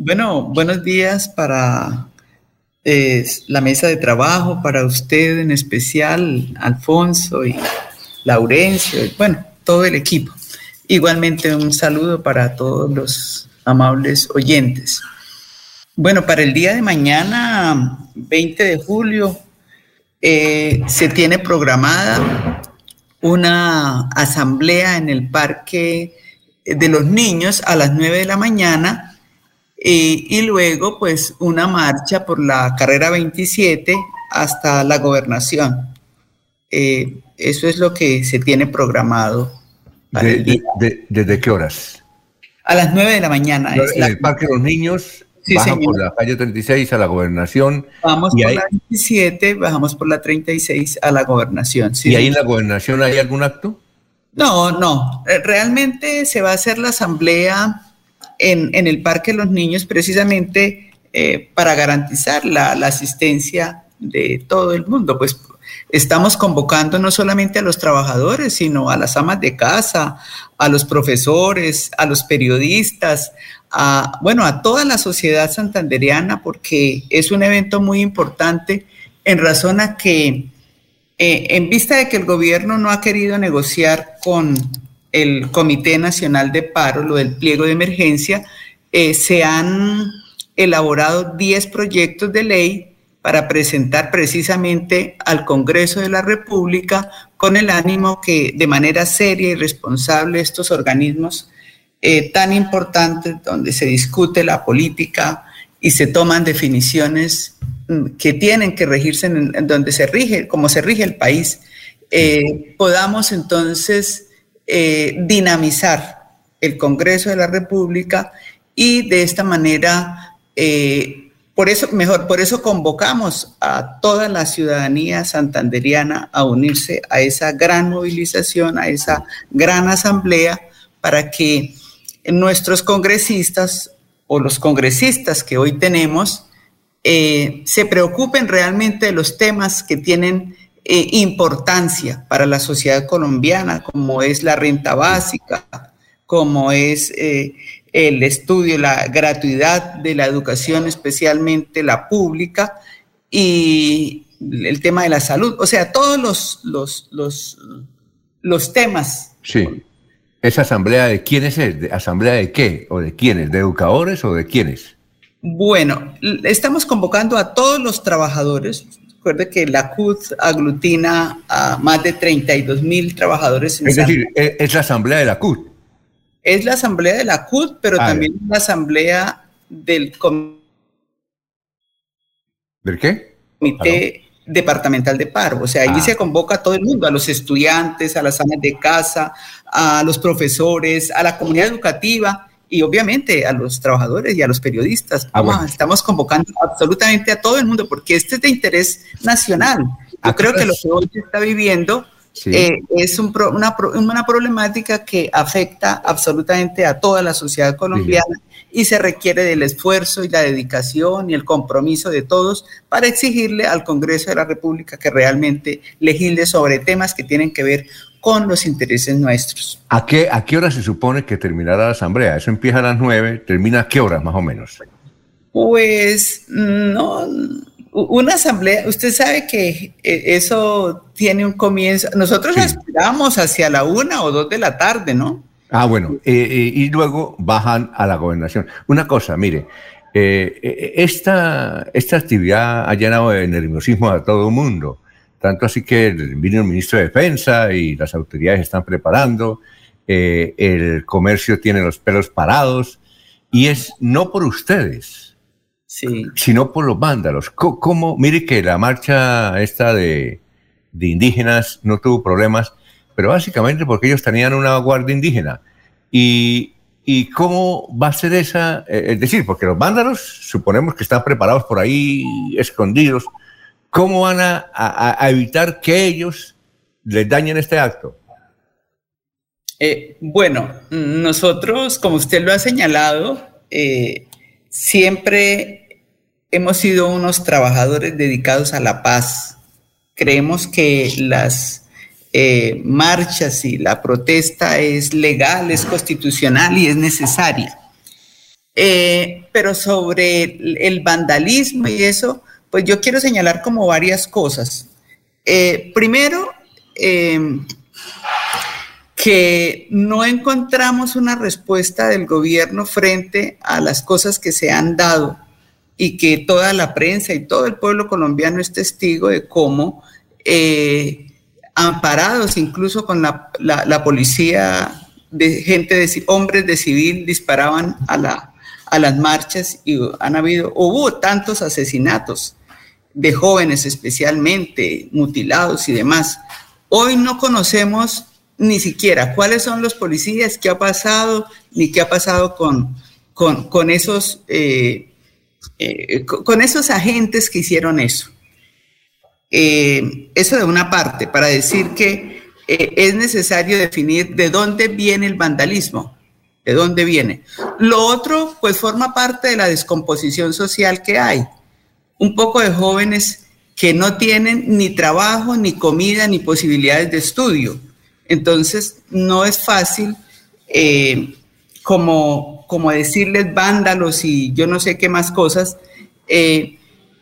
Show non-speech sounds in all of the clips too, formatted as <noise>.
Bueno, buenos días para eh, la mesa de trabajo, para usted en especial, Alfonso y Laurencio, y bueno, todo el equipo. Igualmente un saludo para todos los amables oyentes. Bueno, para el día de mañana, 20 de julio, eh, se tiene programada una asamblea en el Parque de los Niños a las 9 de la mañana eh, y luego pues una marcha por la carrera 27 hasta la gobernación. Eh, eso es lo que se tiene programado. ¿Desde qué horas? A las 9 de la mañana. en el Parque de los Niños bajan por la calle 36 a la gobernación. Vamos por la 27, bajamos por la 36 a la gobernación. ¿Y ahí en la gobernación hay algún acto? No, no. Eh, realmente se va a hacer la asamblea en, el Parque de los Niños precisamente eh, para garantizar la, asistencia de todo el mundo. Pues estamos convocando no solamente a los trabajadores, sino a las amas de casa, a los profesores, a los periodistas, a, bueno, a toda la sociedad santanderiana, porque es un evento muy importante en razón a que, eh, en vista de que el gobierno no ha querido negociar con el Comité Nacional de Paro, lo del pliego de emergencia, eh, se han elaborado 10 proyectos de ley para presentar precisamente al Congreso de la República con el ánimo que de manera seria y responsable estos organismos eh, tan importantes donde se discute la política y se toman definiciones mm, que tienen que regirse en, donde se rige, como se rige el país, eh, podamos entonces eh, dinamizar el Congreso de la República y de esta manera, por eso, mejor, por eso convocamos a toda la ciudadanía santanderiana a unirse a esa gran movilización, a esa gran asamblea, para que nuestros congresistas o los congresistas que hoy tenemos eh, se preocupen realmente de los temas que tienen eh, importancia para la sociedad colombiana, como es la renta básica, como es eh, el estudio, la gratuidad de la educación, especialmente la pública, y el tema de la salud, o sea, todos los, los, los, los temas sí. ¿Esa asamblea de quiénes es? ¿De ¿Asamblea de qué? ¿O de quiénes? ¿De educadores o de quiénes? Bueno, estamos convocando a todos los trabajadores. Recuerde que la CUD aglutina a más de 32 mil trabajadores. En es decir, e, es la asamblea de la CUD. Es la asamblea de la CUD, pero ah, también es la asamblea del ¿Del qué? Comité departamental de paro. O sea, allí ah. se convoca a todo el mundo, a los estudiantes, a las amas de casa, a los profesores, a la comunidad educativa y obviamente a los trabajadores y a los periodistas. Ah, estamos convocando absolutamente a todo el mundo porque este es de interés nacional. Yo creo que lo que hoy se está viviendo eh, es una, una, problemática que afecta absolutamente a toda la sociedad colombiana y se requiere del esfuerzo y la dedicación y el compromiso de todos para exigirle al Congreso de la República que realmente legisle sobre temas que tienen que ver con los intereses nuestros. ¿A qué, ¿A qué hora se supone que terminará la asamblea? Eso empieza a las nueve, termina a qué hora más o menos? Pues no, una asamblea, usted sabe que eh, eso tiene un comienzo. Nosotros esperamos hacia la una o dos de la tarde, ¿no? Ah, bueno, eh, eh, y luego bajan a la gobernación. Una cosa, mire, esta, esta actividad ha llenado de nerviosismo a todo el mundo. Tanto así que vino el ministro de Defensa y las autoridades están preparando, el comercio tiene los pelos parados, y es no por ustedes, sí. sino por los vándalos. ¿Cómo? Mire que la marcha esta de, indígenas no tuvo problemas, pero básicamente porque ellos tenían una guardia indígena. Y, cómo va a ser esa? Eh, es decir, porque los vándalos suponemos que están preparados por ahí, escondidos. ¿Cómo van a, evitar que ellos les dañen este acto? Eh, bueno, nosotros, como usted lo ha señalado, eh, siempre hemos sido unos trabajadores dedicados a la paz. Creemos que las eh, marchas y la protesta es legal, es constitucional y es necesaria. Pero sobre el, vandalismo y eso, pues yo quiero señalar como varias cosas. Eh, primero, em, que no encontramos una respuesta del gobierno frente a las cosas que se han dado y que toda la prensa y todo el pueblo colombiano es testigo de cómo eh, amparados incluso con la, la, policía de gente de hombres de civil disparaban a, la, a las marchas y han habido, hubo tantos asesinatos de jóvenes especialmente, mutilados y demás. Hoy no conocemos ni siquiera cuáles son los policías, qué ha pasado, ni qué ha pasado con, con, esos, eh, eh, con esos agentes que hicieron eso. Eh, eso de una parte, para decir que es necesario definir de dónde viene el vandalismo, de dónde viene. Lo otro, pues forma parte de la descomposición social que hay. Un poco de jóvenes que no tienen ni trabajo, ni comida, ni posibilidades de estudio. Entonces, no es fácil eh, como, como decirles vándalos y yo no sé qué más cosas.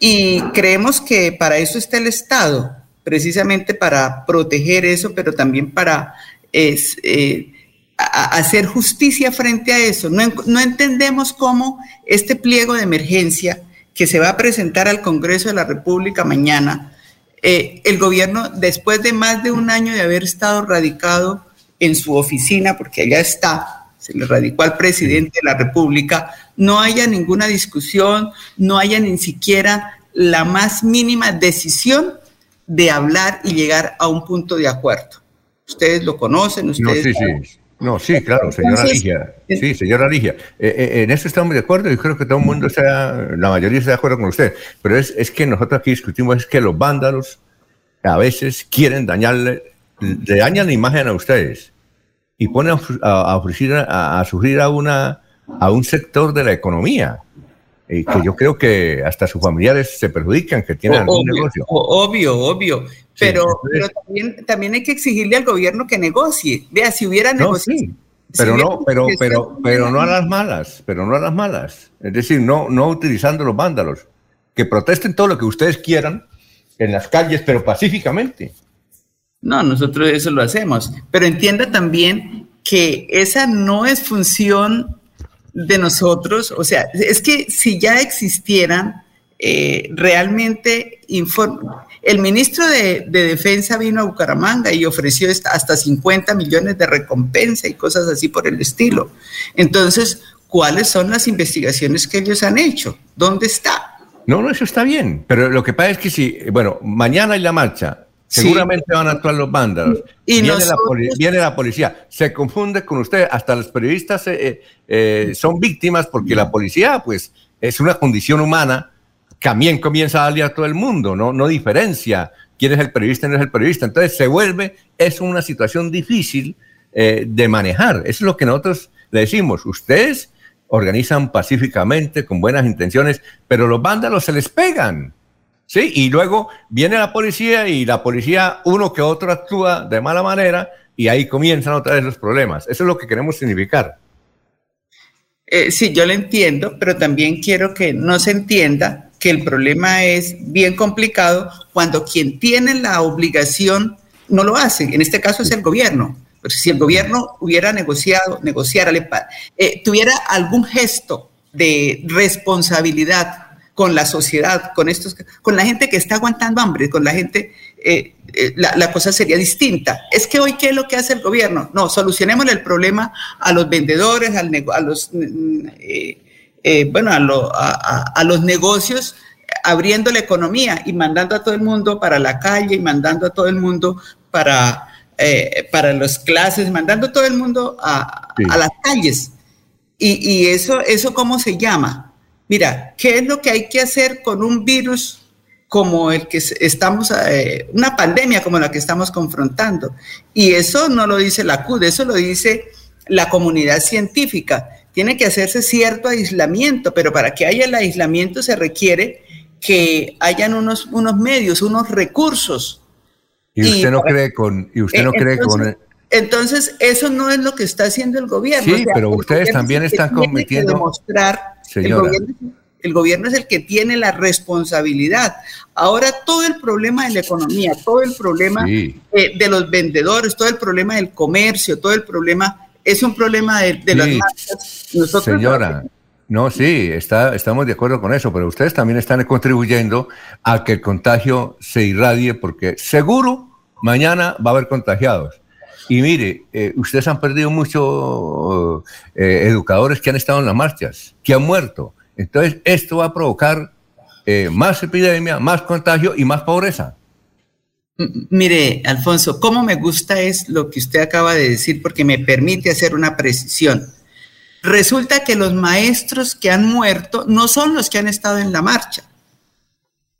Y creemos que para eso está el Estado, precisamente para proteger eso, pero también para eh, hacer justicia frente a eso. No, entendemos cómo este pliego de emergencia que se va a presentar al Congreso de la República mañana, eh, el gobierno, después de más de un año de haber estado radicado en su oficina, porque allá está, se le radicó al presidente de la República, no haya ninguna discusión, no haya ni siquiera la más mínima decisión de hablar y llegar a un punto de acuerdo. Ustedes lo conocen, ustedes... No, sí, sí. No, sí, claro, señora Ligia. Sí, señora Ligia. Eh, eh, en eso estamos de acuerdo y creo que todo el mundo está, la mayoría está de acuerdo con usted. Pero es, es que nosotros aquí discutimos es que los vándalos a veces quieren dañarle, le dañan la imagen a ustedes y ponen a, a, a, sufrir a, una, a un sector de la economía y que yo creo que hasta sus familiares se perjudican, que tienen algún negocio. Obvio, obvio. Pero, pero también, también hay que exigirle al gobierno que negocie. Vea, si hubiera negociado. Pero no, pero, pero, pero no a las malas, pero no a las malas. Es decir, no, no utilizando los vándalos. Que protesten todo lo que ustedes quieran en las calles, pero pacíficamente. No, nosotros eso lo hacemos. Pero entienda también que esa no es función de nosotros, o sea, es que si ya existieran eh, realmente el ministro de, Defensa vino a Bucaramanga y ofreció hasta 50 millones de recompensa y cosas así por el estilo. Entonces, ¿cuáles son las investigaciones que ellos han hecho? ¿Dónde está? No, no, eso está bien, pero lo que pasa es que si, bueno, mañana hay la marcha, Seguramente van a actuar los vándalos. Y viene, la viene, la policía, se confunde con usted, hasta los periodistas eh, eh, son víctimas porque la policía, pues, es una condición humana, también comienza a a todo el mundo, ¿no? No diferencia quién es el periodista y no es el periodista. Entonces se vuelve, es una situación difícil eh, de manejar. Eso es lo que nosotros le decimos. Ustedes organizan pacíficamente, con buenas intenciones, pero los vándalos se les pegan. ¿Sí? Y luego viene la policía y la policía, uno que otro actúa de mala manera y ahí comienzan otra vez los problemas. Eso es lo que queremos significar. Eh, sí, yo lo entiendo, pero también quiero que no se entienda que el problema es bien complicado cuando quien tiene la obligación no lo hace. En este caso es el gobierno. Si el gobierno hubiera negociado, negociara, eh, tuviera algún gesto de responsabilidad con la sociedad, con estos, con la gente que está aguantando hambre, con la gente, eh, eh, la, cosa sería distinta. Es que hoy, ¿qué es lo que hace el gobierno? No, solucionemos el problema a los vendedores, al a los, mm, eh, bueno, a, los negocios, abriendo la economía y mandando a todo el mundo para la calle y mandando a todo el mundo para, para las clases, mandando a todo el mundo a, las calles. Y, y, eso, eso, ¿cómo se llama? Mira, ¿qué es lo que hay que hacer con un virus como el que estamos, eh, una pandemia como la que estamos confrontando? Y eso no lo dice la CUD, eso lo dice la comunidad científica. Tiene que hacerse cierto aislamiento, pero para que haya el aislamiento se requiere que hayan unos, unos medios, unos recursos. ¿Y usted no cree con, y usted no cree con Entonces, eso no es lo que está haciendo el gobierno. Sí, pero ustedes también están cometiendo... Demostrar, el gobierno, el gobierno es el que tiene la responsabilidad. Ahora todo el problema de la economía, todo el problema eh, de los vendedores, todo el problema del comercio, todo el problema es un problema de, las marcas. Señora, no, sí, está, estamos de acuerdo con eso, pero ustedes también están contribuyendo a que el contagio se irradie porque seguro mañana va a haber contagiados. Y mire, eh, ustedes han perdido muchos eh, educadores que han estado en las marchas, que han muerto. Entonces, esto va a provocar eh, más epidemia, más contagio y más pobreza. Mire, Alfonso, cómo me gusta es lo que usted acaba de decir porque me permite hacer una precisión. Resulta que los maestros que han muerto no son los que han estado en la marcha.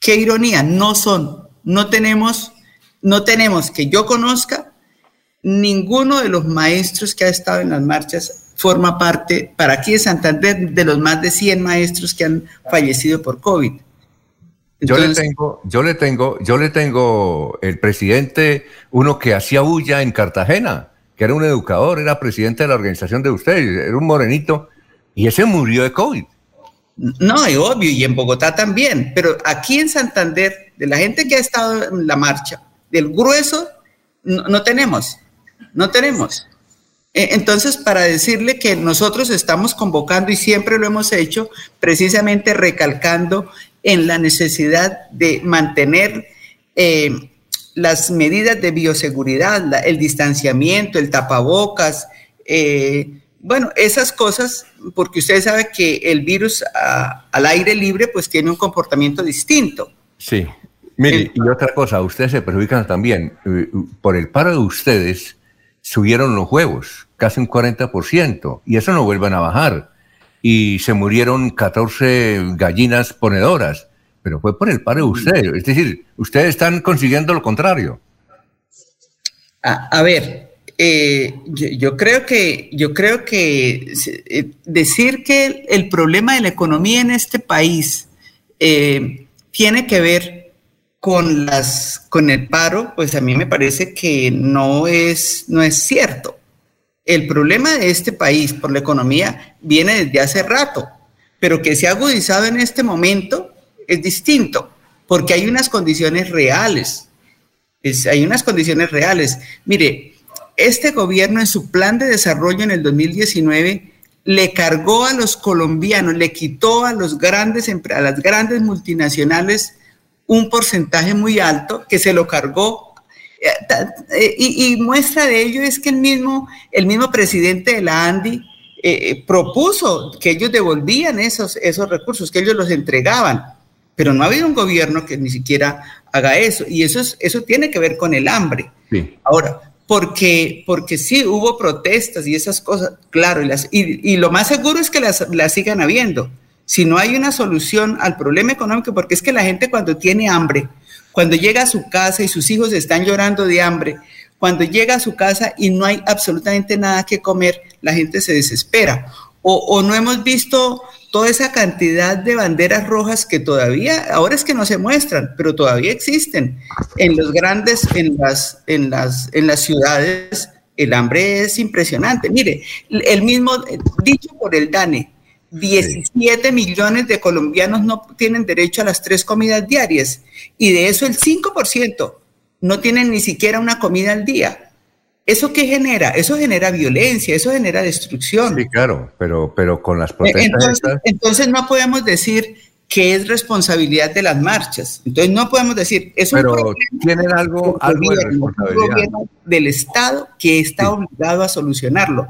Qué ironía, no son. No tenemos, no tenemos que yo conozca ninguno de los maestros que ha estado en las marchas forma parte, para aquí de Santander, de los más de 100 maestros que han fallecido por COVID. yo le tengo, yo le tengo, yo le tengo el presidente, uno que hacía bulla en Cartagena, que era un educador, era presidente de la organización de ustedes, era un morenito, y ese murió de COVID. No, es obvio, y en Bogotá también, pero aquí en Santander, de la gente que ha estado en la marcha, del grueso, no tenemos, no tenemos. Eh, entonces, para decirle que nosotros estamos convocando y siempre lo hemos hecho, precisamente recalcando en la necesidad de mantener eh, las medidas de bioseguridad, el distanciamiento, el tapabocas, eh, bueno, esas cosas, porque usted sabe que el virus al aire libre pues tiene un comportamiento distinto. Sí. Mire, y otra cosa, ustedes se perjudican también. Por el paro de ustedes, subieron los huevos casi un 40%, y eso no vuelven a bajar. Y se murieron 14 gallinas ponedoras, pero fue por el paro de ustedes. Es decir, ustedes están consiguiendo lo contrario. A, ver, eh, yo, creo que, yo creo que eh, decir que el, problema de la economía en este país eh, tiene que ver con, las, con el paro, pues a mí me parece que no es, no es cierto. El problema de este país por la economía viene desde hace rato, pero que se ha agudizado en este momento es distinto, porque hay unas condiciones reales. hay unas condiciones reales. Mire, este gobierno en su plan de desarrollo en el 2019 le cargó a los colombianos, le quitó a, los grandes, a las grandes multinacionales un porcentaje muy alto que se lo cargó eh, y, muestra de ello es que el mismo, el mismo presidente de la ANDI eh, propuso que ellos devolvían esos, esos recursos, que ellos los entregaban, pero no ha habido un gobierno que ni siquiera haga eso, y eso, es, eso tiene que ver con el hambre. Ahora, porque, porque sí hubo protestas y esas cosas, claro, y, las, y, lo más seguro es que las, las sigan habiendo. Si no hay una solución al problema económico, porque es que la gente cuando tiene hambre, cuando llega a su casa y sus hijos están llorando de hambre, cuando llega a su casa y no hay absolutamente nada que comer, la gente se desespera. O, no hemos visto toda esa cantidad de banderas rojas que todavía, ahora es que no se muestran, pero todavía existen en los grandes, en las, en las, en las ciudades. El hambre es impresionante. Mire, el mismo dicho por el DANE, 17 millones de colombianos no tienen derecho a las tres comidas diarias y de eso el 5% no tienen ni siquiera una comida al día. ¿Eso qué genera? Eso genera violencia, eso genera destrucción. Sí, claro, pero, pero con las protestas. Entonces, entonces no podemos decir que es responsabilidad de las marchas. Entonces no podemos decir, es un Pero tienen algo, algo de responsabilidad. del Estado que está obligado a solucionarlo.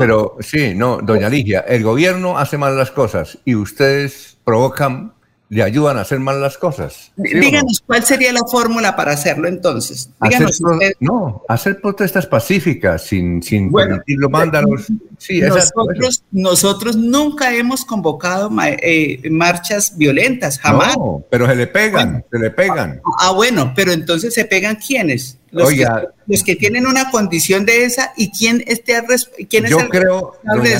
Pero sí, no, doña Ligia, el gobierno hace mal las cosas y ustedes provocan, le ayudan a hacer mal las cosas. Díganos cuál sería la fórmula para hacerlo entonces. Díganos no, hacer protestas pacíficas sin, sin permitir los vándalos. Sí, nosotros, nosotros nunca hemos convocado eh, marchas violentas, jamás. No, pero se le pegan, se le pegan. Ah, bueno, pero entonces se pegan quiénes? Los, que, los que tienen una condición de esa y quién, esté, quién es yo creo, doña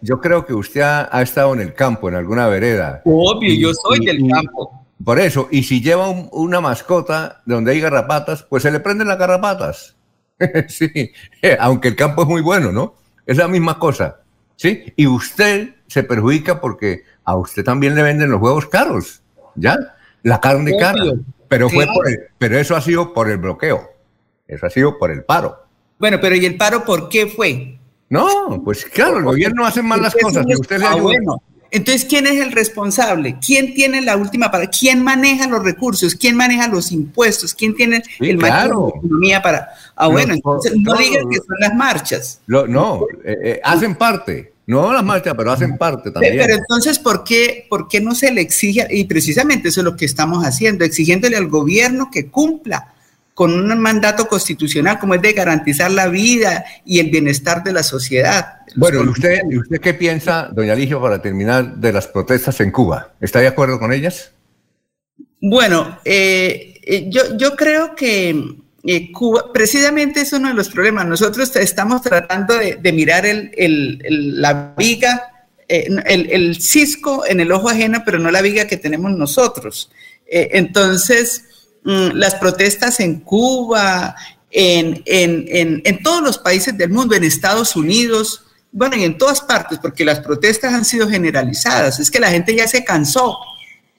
yo creo que usted ha, estado en el campo, en alguna vereda. Obvio, yo soy del campo. Por eso, y si lleva una mascota donde hay garrapatas, pues se le prenden las garrapatas. <laughs> sí, aunque el campo es muy bueno, ¿no? Es la misma cosa, ¿sí? Y usted se perjudica porque a usted también le venden los huevos caros, ¿ya? La carne cara. Pero, fue por pero eso ha sido por el bloqueo, eso ha sido por el paro. Bueno, pero ¿y el paro por qué fue? No, pues claro, el gobierno hace mal las cosas y usted ah, ayuda. Entonces, ¿quién es el responsable? ¿Quién tiene la última para? ¿Quién maneja los recursos? ¿Quién maneja los impuestos? ¿Quién tiene el mayor economía para? Ah, bueno, entonces no, digan que son las marchas. no, eh, eh, hacen parte. No las marchas, pero hacen parte también. Pero entonces, ¿por qué, ¿por qué no se le exige? Y precisamente eso es lo que estamos haciendo, exigiéndole al gobierno que cumpla con un mandato constitucional como es de garantizar la vida y el bienestar de la sociedad. Bueno, ¿y usted, ¿y usted qué piensa, doña Ligio, para terminar, de las protestas en Cuba? ¿Está de acuerdo con ellas? Bueno, eh, eh, yo, yo creo que eh, Cuba, precisamente es uno de los problemas. Nosotros estamos tratando de, mirar el, la viga, el, cisco en el ojo ajeno, pero no la viga que tenemos nosotros. entonces, las protestas en Cuba, en, en, todos los países del mundo, en Estados Unidos, bueno, y en todas partes, porque las protestas han sido generalizadas. Es que la gente ya se cansó.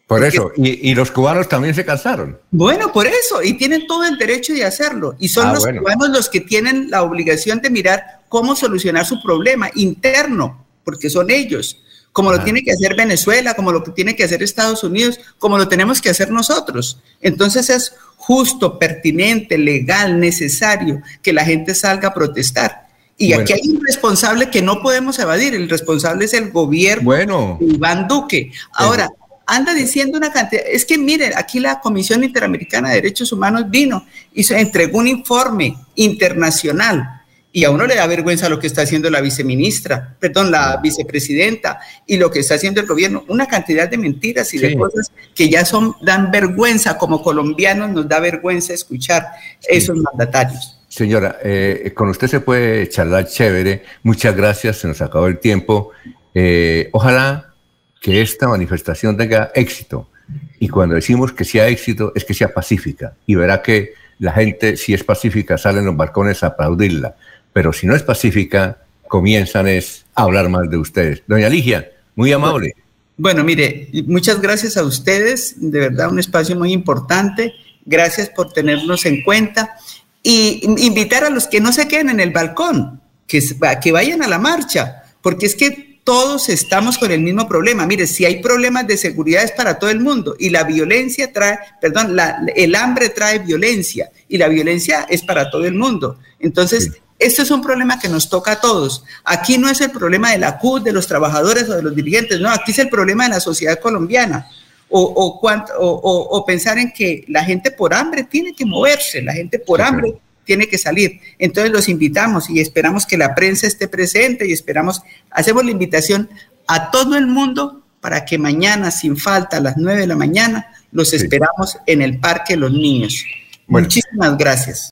Por eso, y, los cubanos también se cansaron. Bueno, por eso, y tienen todo el derecho de hacerlo. Y son ah, los cubanos los que tienen la obligación de mirar cómo solucionar su problema interno, porque son ellos como lo tiene que hacer Venezuela, como lo que tiene que hacer Estados Unidos, como lo tenemos que hacer nosotros. Entonces es justo, pertinente, legal, necesario que la gente salga a protestar. Y aquí hay un responsable que no podemos evadir, el responsable es el gobierno bueno. de Iván Duque. Ahora, anda diciendo una cantidad, es que miren, aquí la Comisión Interamericana de Derechos Humanos vino y se entregó un informe internacional y a uno le da vergüenza lo que está haciendo la viceministra, perdón, la vicepresidenta y lo que está haciendo el gobierno, una cantidad de mentiras y de cosas que ya son dan vergüenza como colombianos nos da vergüenza escuchar esos mandatarios. Señora, eh, con usted se puede charlar chévere. Muchas gracias, se nos acabó el tiempo. Eh, ojalá que esta manifestación tenga éxito. Y cuando decimos que sea éxito, es que sea pacífica. Y verá que la gente, si es pacífica, sale en los balcones a aplaudirla pero si no es pacífica, comienzan es a hablar mal de ustedes. Doña Ligia, muy amable. Bueno, mire, muchas gracias a ustedes, de verdad un espacio muy importante. Gracias por tenernos en cuenta y invitar a los que no se queden en el balcón, que, que vayan a la marcha, porque es que todos estamos con el mismo problema. Mire, si hay problemas de seguridad es para todo el mundo y la violencia trae, perdón, el hambre trae violencia y la violencia es para todo el mundo. Entonces, esto es un problema que nos toca a todos. Aquí no es el problema de la CUT, de los trabajadores o de los dirigentes, no, aquí es el problema de la sociedad colombiana. O, o, pensar en que la gente por hambre tiene que moverse, la gente por hambre tiene que salir. Entonces los invitamos y esperamos que la prensa esté presente y esperamos, hacemos la invitación a todo el mundo para que mañana, sin falta, a las 9 de la mañana, los esperamos en el Parque Los Niños. Muchísimas gracias.